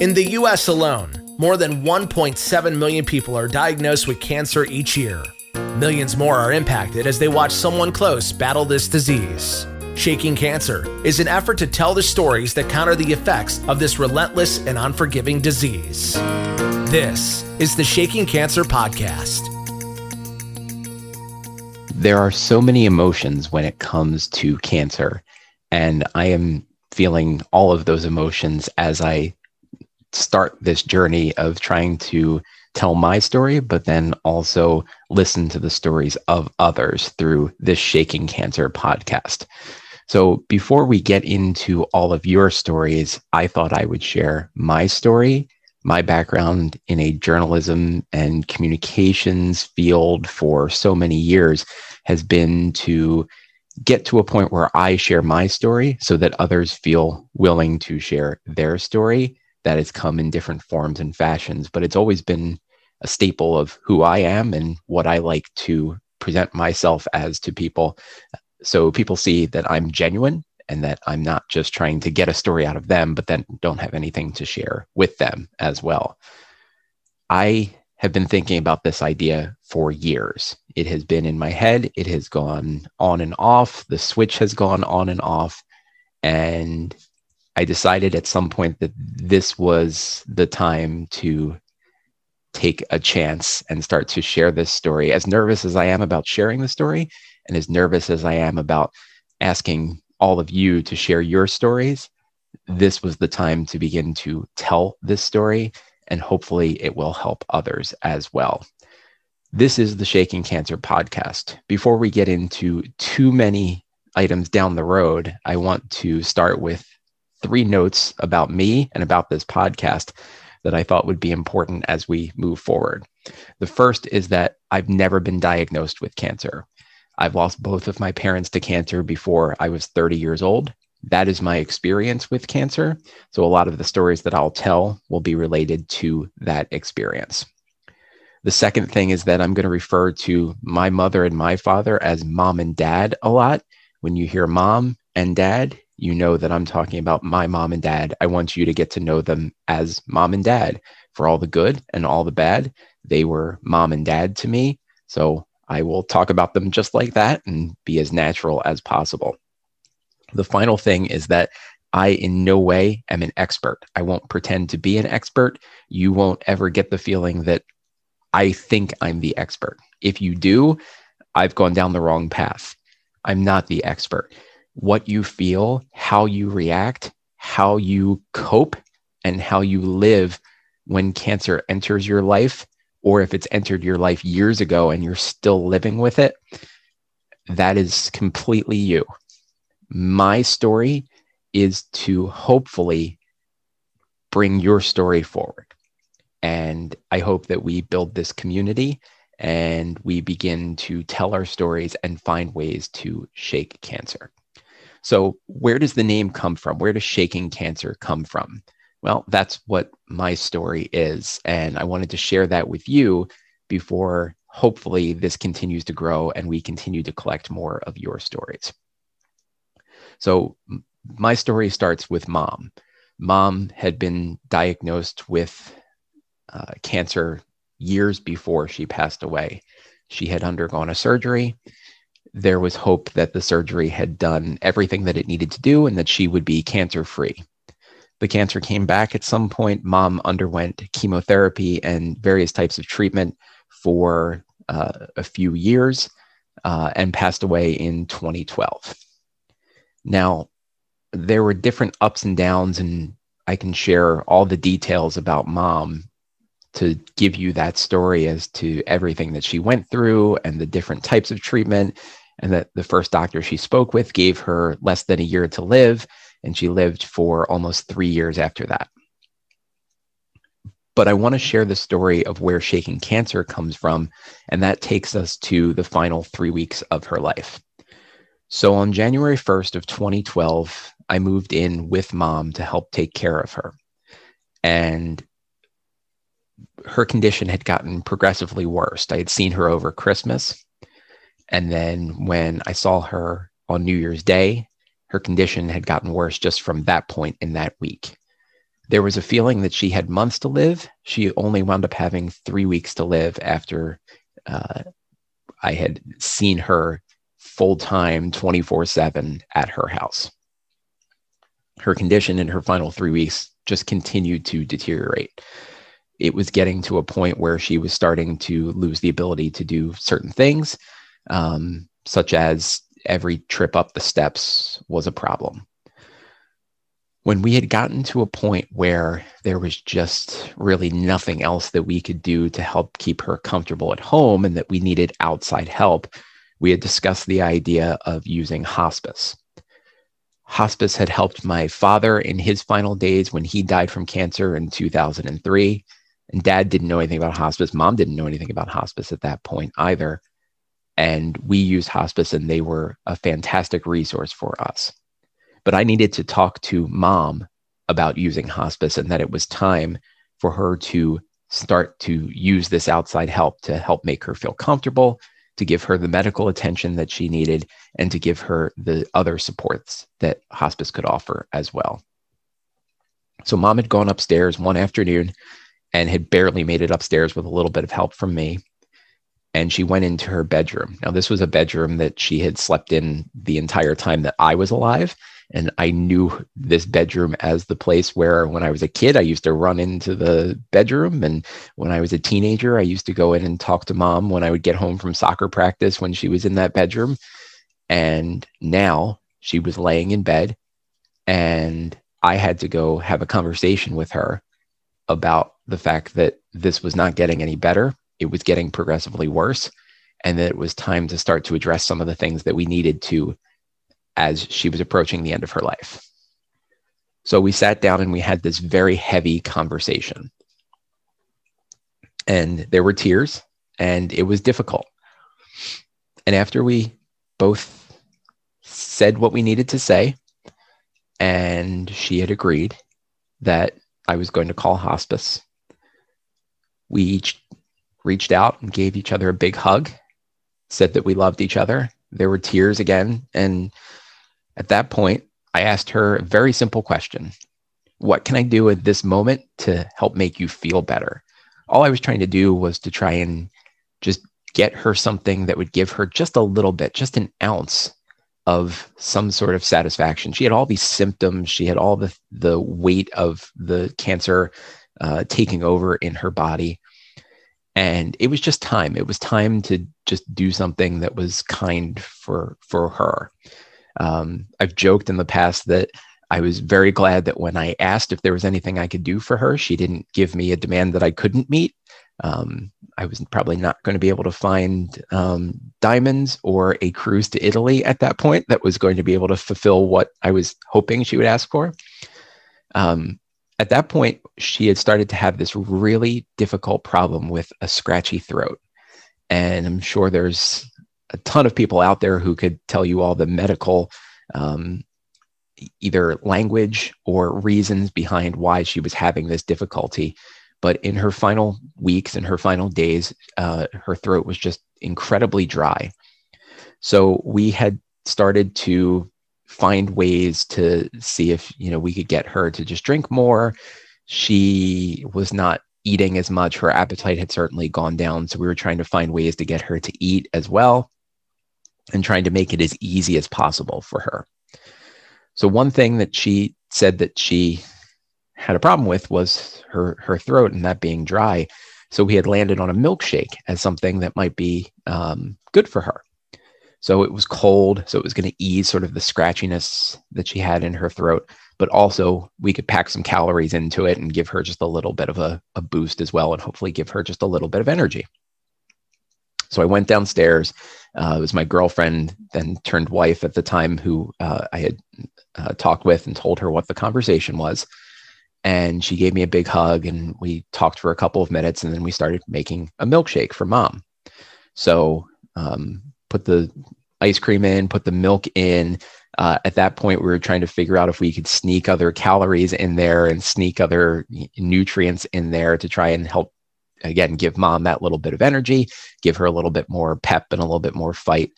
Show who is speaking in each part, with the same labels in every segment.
Speaker 1: In the US alone, more than 1.7 million people are diagnosed with cancer each year. Millions more are impacted as they watch someone close battle this disease. Shaking Cancer is an effort to tell the stories that counter the effects of this relentless and unforgiving disease. This is the Shaking Cancer Podcast.
Speaker 2: There are so many emotions when it comes to cancer, and I am feeling all of those emotions as I start this journey of trying to tell my story, but then also listen to the stories of others through this Shaking Cancer podcast. So, before we get into all of your stories, I thought I would share my story. My background in a journalism and communications field for so many years has been to get to a point where I share my story so that others feel willing to share their story that has come in different forms and fashions, but it's always been a staple of who I am and what I like to present myself as to people. So people see that I'm genuine and that I'm not just trying to get a story out of them, but then don't have anything to share with them as well. I have been thinking about this idea for years. It has been in my head, it has gone on and off, the switch has gone on and off. And I decided at some point that this was the time to take a chance and start to share this story. As nervous as I am about sharing the story, and as nervous as I am about asking all of you to share your stories, this was the time to begin to tell this story, and hopefully it will help others as well. This is the Shaking Cancer podcast. Before we get into too many items down the road, I want to start with three notes about me and about this podcast that I thought would be important as we move forward. The first is that I've never been diagnosed with cancer. I've lost both of my parents to cancer before I was 30 years old. That is my experience with cancer. So, a lot of the stories that I'll tell will be related to that experience. The second thing is that I'm going to refer to my mother and my father as mom and dad a lot. When you hear mom and dad, you know that I'm talking about my mom and dad. I want you to get to know them as mom and dad for all the good and all the bad. They were mom and dad to me. So I will talk about them just like that and be as natural as possible. The final thing is that I, in no way, am an expert. I won't pretend to be an expert. You won't ever get the feeling that I think I'm the expert. If you do, I've gone down the wrong path. I'm not the expert what you feel, how you react, how you cope, and how you live when cancer enters your life, or if it's entered your life years ago and you're still living with it, that is completely you. My story is to hopefully bring your story forward. And I hope that we build this community and we begin to tell our stories and find ways to shake cancer. So, where does the name come from? Where does shaking cancer come from? Well, that's what my story is. And I wanted to share that with you before hopefully this continues to grow and we continue to collect more of your stories. So, my story starts with mom. Mom had been diagnosed with uh, cancer years before she passed away. She had undergone a surgery there was hope that the surgery had done everything that it needed to do and that she would be cancer free. The cancer came back at some point. Mom underwent chemotherapy and various types of treatment for uh, a few years uh, and passed away in 2012. Now, there were different ups and downs, and I can share all the details about mom to give you that story as to everything that she went through and the different types of treatment and that the first doctor she spoke with gave her less than a year to live, and she lived for almost three years after that. But I want to share the story of where shaking cancer comes from, and that takes us to the final three weeks of her life. So on January 1st of 2012, I moved in with mom to help take care of her. And her condition had gotten progressively worse. I had seen her over Christmas and then when I saw her on New Year's Day, her condition had gotten worse just from that point in that week. there was a feeling that she had months to live. She only wound up having three weeks to live after uh, I had seen her full time 24 7 at her house. Her condition in her final three weeks just continued to deteriorate. It was getting to a point where she was starting to lose the ability to do certain things, um, such as every trip up the steps was a problem when we had gotten to a point where there was just really nothing else that we could do to help keep her comfortable at home and that we needed outside help, we had discussed the idea of using hospice. Hospice had helped my father in his final days when he died from cancer in 2003. And dad didn't know anything about hospice. Mom didn't know anything about hospice at that point either. And we used hospice, and they were a fantastic resource for us but I needed to talk to mom about using hospice and that it was time for her to start to use this outside help to help make her feel comfortable, to give her the medical attention that she needed, and to give her the other supports that hospice could offer as well. So, mom had gone upstairs one afternoon and had barely made it upstairs with a little bit of help from me and she went into her bedroom. Now, this was a bedroom that she had slept in the entire time that I was alive. And I knew this bedroom as the place where, when I was a kid, I used to run into the bedroom. And when I was a teenager, I used to go in and talk to mom when I would get home from soccer practice when she was in that bedroom. And now she was laying in bed, and I had to go have a conversation with her about the fact that this was not getting any better it was getting progressively worse and that it was time to start to address some of the things that we needed to as she was approaching the end of her life. So we sat down and we had this very heavy conversation. And there were tears and it was difficult. And after we both said what we needed to say, and she had agreed that I was going to call hospice, we each reached out and gave each other a big hug, said that we loved each other. There were tears again. And at that point, I asked her a very simple question What can I do at this moment to help make you feel better? All I was trying to do was to try and just get her something that would give her just a little bit, just an ounce of some sort of satisfaction. She had all these symptoms. She had all the the weight of the cancer uh, taking over in her body, and it was just time. It was time to just do something that was kind for for her. Um, i've joked in the past that i was very glad that when i asked if there was anything i could do for her she didn't give me a demand that i couldn't meet. Um, i was probably not going to be able to find um, diamonds or a cruise to italy at that point that was going to be able to fulfill what i was hoping she would ask for. Um, at that point, she had started to have this really difficult problem with a scratchy throat. And I'm sure there's a ton of people out there who could tell you all the medical, um, either language or reasons behind why she was having this difficulty. But in her final weeks and her final days, uh, her throat was just incredibly dry. So we had started to find ways to see if you know we could get her to just drink more. She was not eating as much. Her appetite had certainly gone down. So we were trying to find ways to get her to eat as well and trying to make it as easy as possible for her. So one thing that she said that she had a problem with was her her throat and that being dry. So we had landed on a milkshake as something that might be um, good for her so it was cold. So it was going to ease sort of the scratchiness that she had in her throat. But also, we could pack some calories into it and give her just a little bit of a, a boost as well, and hopefully give her just a little bit of energy. So I went downstairs. Uh, it was my girlfriend, then turned wife at the time, who uh, I had uh, talked with and told her what the conversation was. And she gave me a big hug, and we talked for a couple of minutes, and then we started making a milkshake for mom. So um, put the ice cream in, put the milk in. Uh, at that point, we were trying to figure out if we could sneak other calories in there and sneak other nutrients in there to try and help, again, give mom that little bit of energy, give her a little bit more pep and a little bit more fight.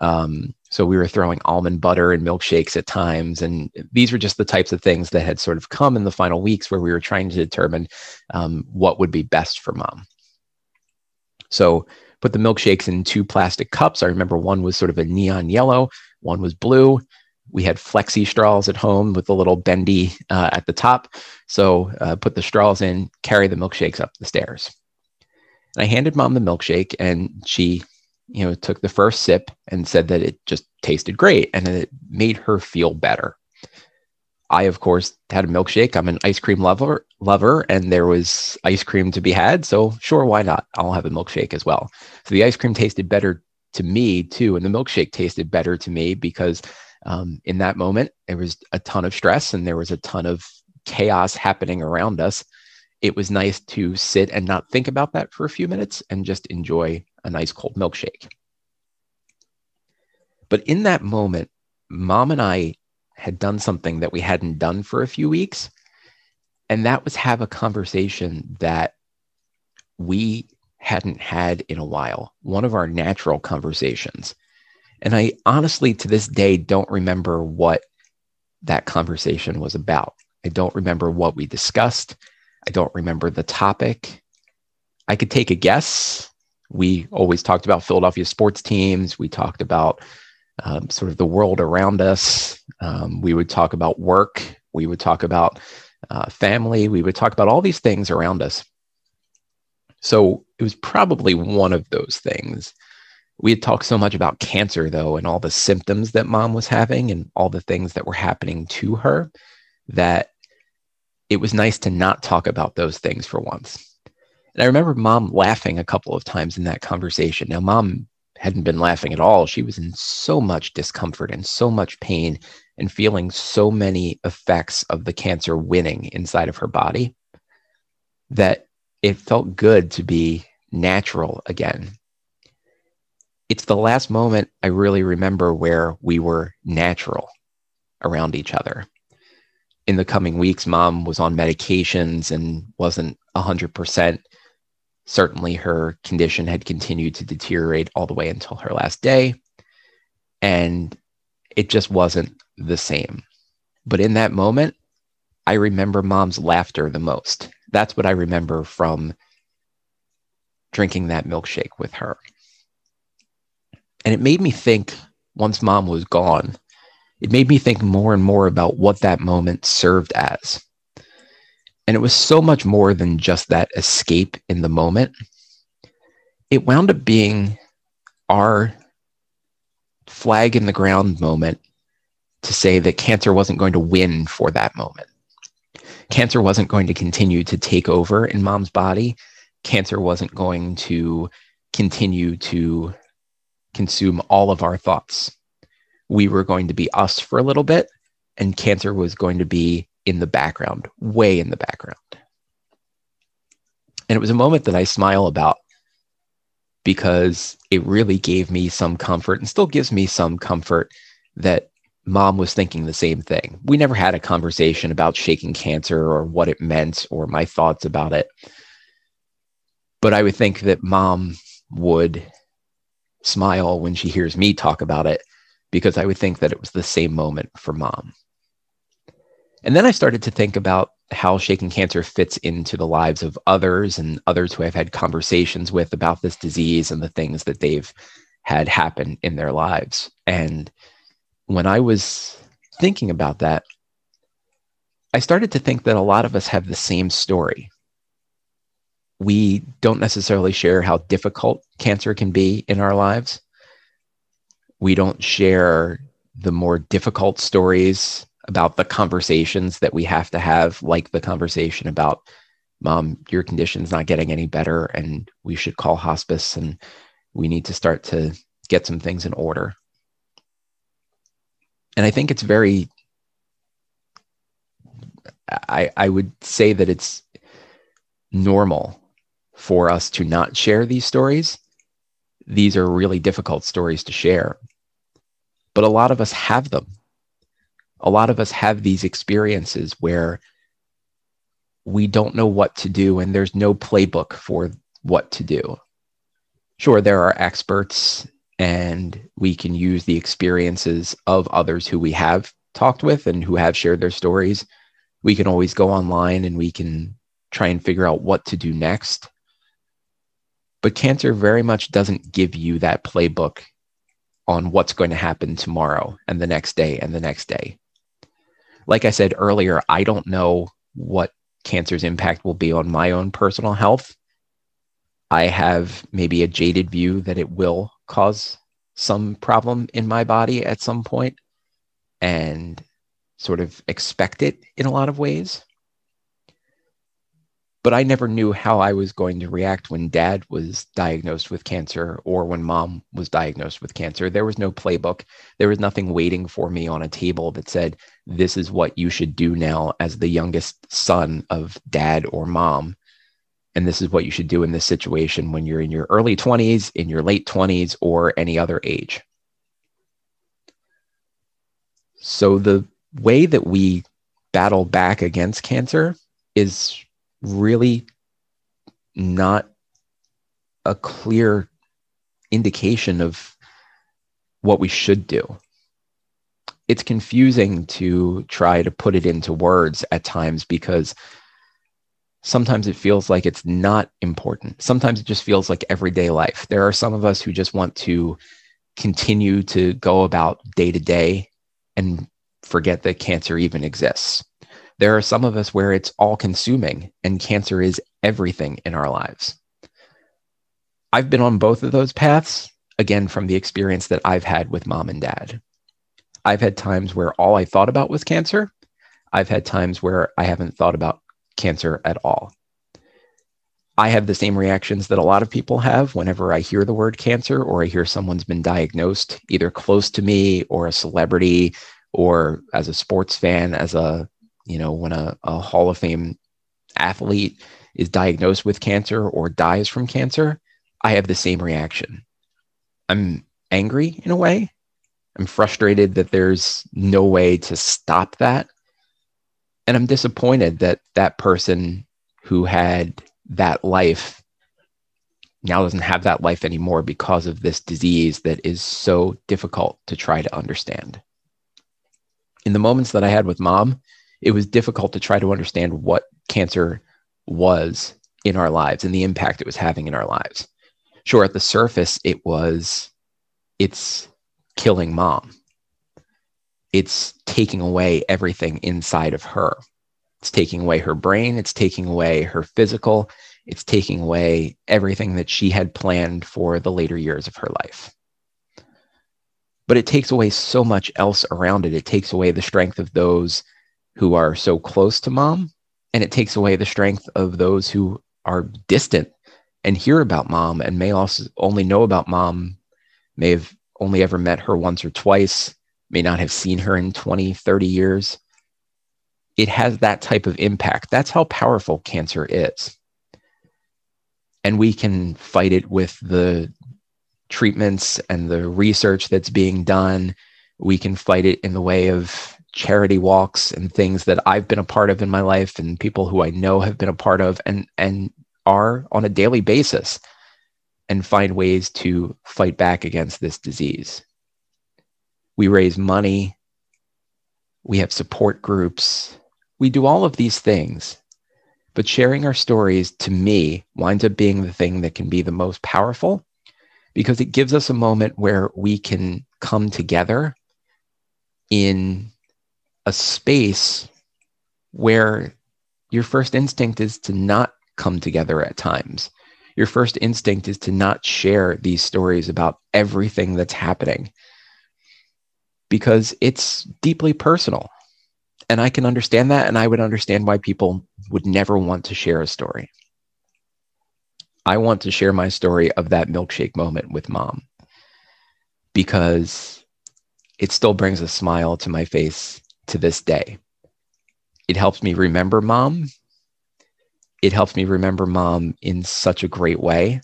Speaker 2: Um, So we were throwing almond butter and milkshakes at times. And these were just the types of things that had sort of come in the final weeks where we were trying to determine um, what would be best for mom. So put the milkshakes in two plastic cups. I remember one was sort of a neon yellow, one was blue. We had flexi straws at home with a little bendy uh, at the top. So uh, put the straws in, carry the milkshakes up the stairs. And I handed mom the milkshake, and she, you know, took the first sip and said that it just tasted great and it made her feel better. I, of course, had a milkshake. I'm an ice cream lover, lover, and there was ice cream to be had. So sure, why not? I'll have a milkshake as well. So the ice cream tasted better to me too, and the milkshake tasted better to me because um, in that moment there was a ton of stress and there was a ton of chaos happening around us. It was nice to sit and not think about that for a few minutes and just enjoy a nice cold milkshake. But in that moment, mom and I had done something that we hadn't done for a few weeks. And that was have a conversation that we hadn't had in a while, one of our natural conversations. And I honestly, to this day, don't remember what that conversation was about. I don't remember what we discussed. I don't remember the topic. I could take a guess. We always talked about Philadelphia sports teams. We talked about um, sort of the world around us. Um, we would talk about work. We would talk about uh, family. We would talk about all these things around us. So it was probably one of those things. We had talked so much about cancer, though, and all the symptoms that mom was having and all the things that were happening to her that it was nice to not talk about those things for once. And I remember mom laughing a couple of times in that conversation. Now, mom hadn't been laughing at all. She was in so much discomfort and so much pain and feeling so many effects of the cancer winning inside of her body that it felt good to be natural again. It's the last moment I really remember where we were natural around each other. In the coming weeks, mom was on medications and wasn't 100% Certainly, her condition had continued to deteriorate all the way until her last day. And it just wasn't the same. But in that moment, I remember mom's laughter the most. That's what I remember from drinking that milkshake with her. And it made me think, once mom was gone, it made me think more and more about what that moment served as. And it was so much more than just that escape in the moment. It wound up being our flag in the ground moment to say that cancer wasn't going to win for that moment. Cancer wasn't going to continue to take over in mom's body. Cancer wasn't going to continue to consume all of our thoughts. We were going to be us for a little bit, and cancer was going to be in the background, way in the background. And it was a moment that I smile about because it really gave me some comfort and still gives me some comfort that mom was thinking the same thing. We never had a conversation about shaking cancer or what it meant or my thoughts about it. But I would think that mom would smile when she hears me talk about it because I would think that it was the same moment for mom. And then I started to think about how Shaking Cancer fits into the lives of others and others who I've had conversations with about this disease and the things that they've had happen in their lives. And when I was thinking about that, I started to think that a lot of us have the same story. We don't necessarily share how difficult cancer can be in our lives. We don't share the more difficult stories about the conversations that we have to have, like the conversation about, Mom, your condition's not getting any better, and we should call hospice, and we need to start to get some things in order. And I think it's very, I, I would say that it's normal for us to not share these stories. These are really difficult stories to share, but a lot of us have them a lot of us have these experiences where we don't know what to do and there's no playbook for what to do. Sure, there are experts and we can use the experiences of others who we have talked with and who have shared their stories. We can always go online and we can try and figure out what to do next. But cancer very much doesn't give you that playbook on what's going to happen tomorrow and the next day and the next day. Like I said earlier, I don't know what cancer's impact will be on my own personal health. I have maybe a jaded view that it will cause some problem in my body at some point and sort of expect it in a lot of ways. But I never knew how I was going to react when dad was diagnosed with cancer or when mom was diagnosed with cancer. There was no playbook. There was nothing waiting for me on a table that said, this is what you should do now as the youngest son of dad or mom and this is what you should do in this situation when you're in your early 20s, in your late 20s, or any other age. So, the way that we battle back against cancer is really not a clear indication of what we should do. It's confusing to try to put it into words at times because sometimes it feels like it's not important. Sometimes it just feels like everyday life. There are some of us who just want to continue to go about day to day and forget that cancer even exists. There are some of us where it's all consuming and cancer is everything in our lives. I've been on both of those paths, again, from the experience that I've had with mom and dad. I've had times where all I thought about was cancer. I've had times where I haven't thought about cancer at all. I have the same reactions that a lot of people have whenever I hear the word cancer or I hear someone's been diagnosed, either close to me or a celebrity or as a sports fan, as a, you know, when a, a Hall of Fame athlete is diagnosed with cancer or dies from cancer, I have the same reaction. I'm angry in a way. I'm frustrated that there's no way to stop that and i'm disappointed that that person who had that life now doesn't have that life anymore because of this disease that is so difficult to try to understand. In the moments that i had with mom it was difficult to try to understand what cancer was in our lives and the impact it was having in our lives. Sure at the surface it was it's killing mom it's taking away everything inside of her. It's taking away her brain, it's taking away her physical, it's taking away everything that she had planned for the later years of her life. But it takes away so much else around it. It takes away the strength of those who are so close to mom, and it takes away the strength of those who are distant and hear about mom and may also only know about mom, may have only ever met her once or twice, may not have seen her in 20, 30 years. It has that type of impact. That's how powerful cancer is. And we can fight it with the treatments and the research that's being done. We can fight it in the way of charity walks and things that I've been a part of in my life and people who I know have been a part of and and are on a daily basis and find ways to fight back against this disease we raise money, we have support groups, we do all of these things. But sharing our stories to me winds up being the thing that can be the most powerful because it gives us a moment where we can come together in a space where your first instinct is to not come together at times. Your first instinct is to not share these stories about everything that's happening because it's deeply personal. And I can understand that. And I would understand why people would never want to share a story. I want to share my story of that milkshake moment with mom because it still brings a smile to my face to this day. It helps me remember mom. It helps me remember mom in such a great way.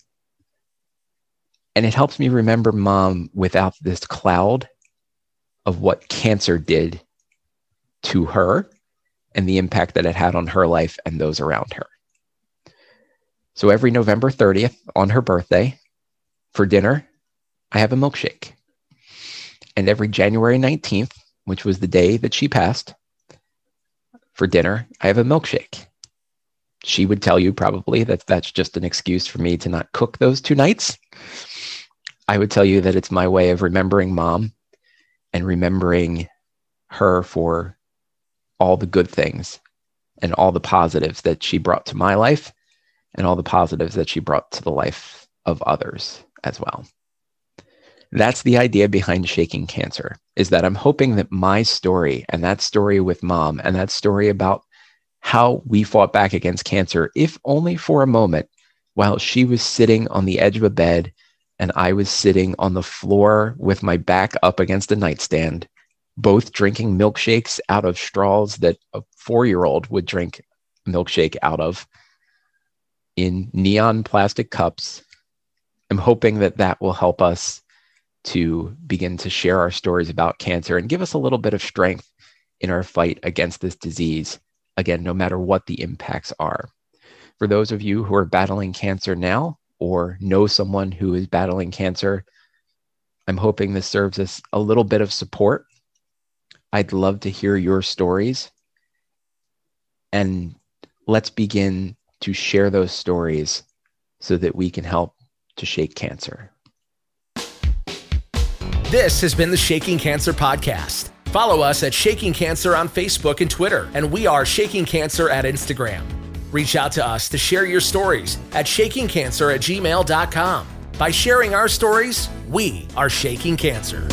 Speaker 2: And it helps me remember mom without this cloud of what cancer did to her and the impact that it had on her life and those around her. So every November 30th on her birthday for dinner, I have a milkshake. And every January 19th, which was the day that she passed, for dinner, I have a milkshake. She would tell you probably that that's just an excuse for me to not cook those two nights. I would tell you that it's my way of remembering mom and remembering her for all the good things and all the positives that she brought to my life and all the positives that she brought to the life of others as well. That's the idea behind Shaking Cancer is that I'm hoping that my story and that story with mom and that story about how we fought back against cancer, if only for a moment, while she was sitting on the edge of a bed and I was sitting on the floor with my back up against a nightstand, both drinking milkshakes out of straws that a four year old would drink milkshake out of in neon plastic cups. I'm hoping that that will help us to begin to share our stories about cancer and give us a little bit of strength in our fight against this disease. Again, no matter what the impacts are. For those of you who are battling cancer now or know someone who is battling cancer, I'm hoping this serves as a little bit of support. I'd love to hear your stories. And let's begin to share those stories so that we can help to shake cancer.
Speaker 1: This has been the Shaking Cancer Podcast. Follow us at Shaking Cancer on Facebook and Twitter, and we are Shaking Cancer at Instagram. Reach out to us to share your stories at shakingcancer at gmail.com. By sharing our stories, we are shaking cancer.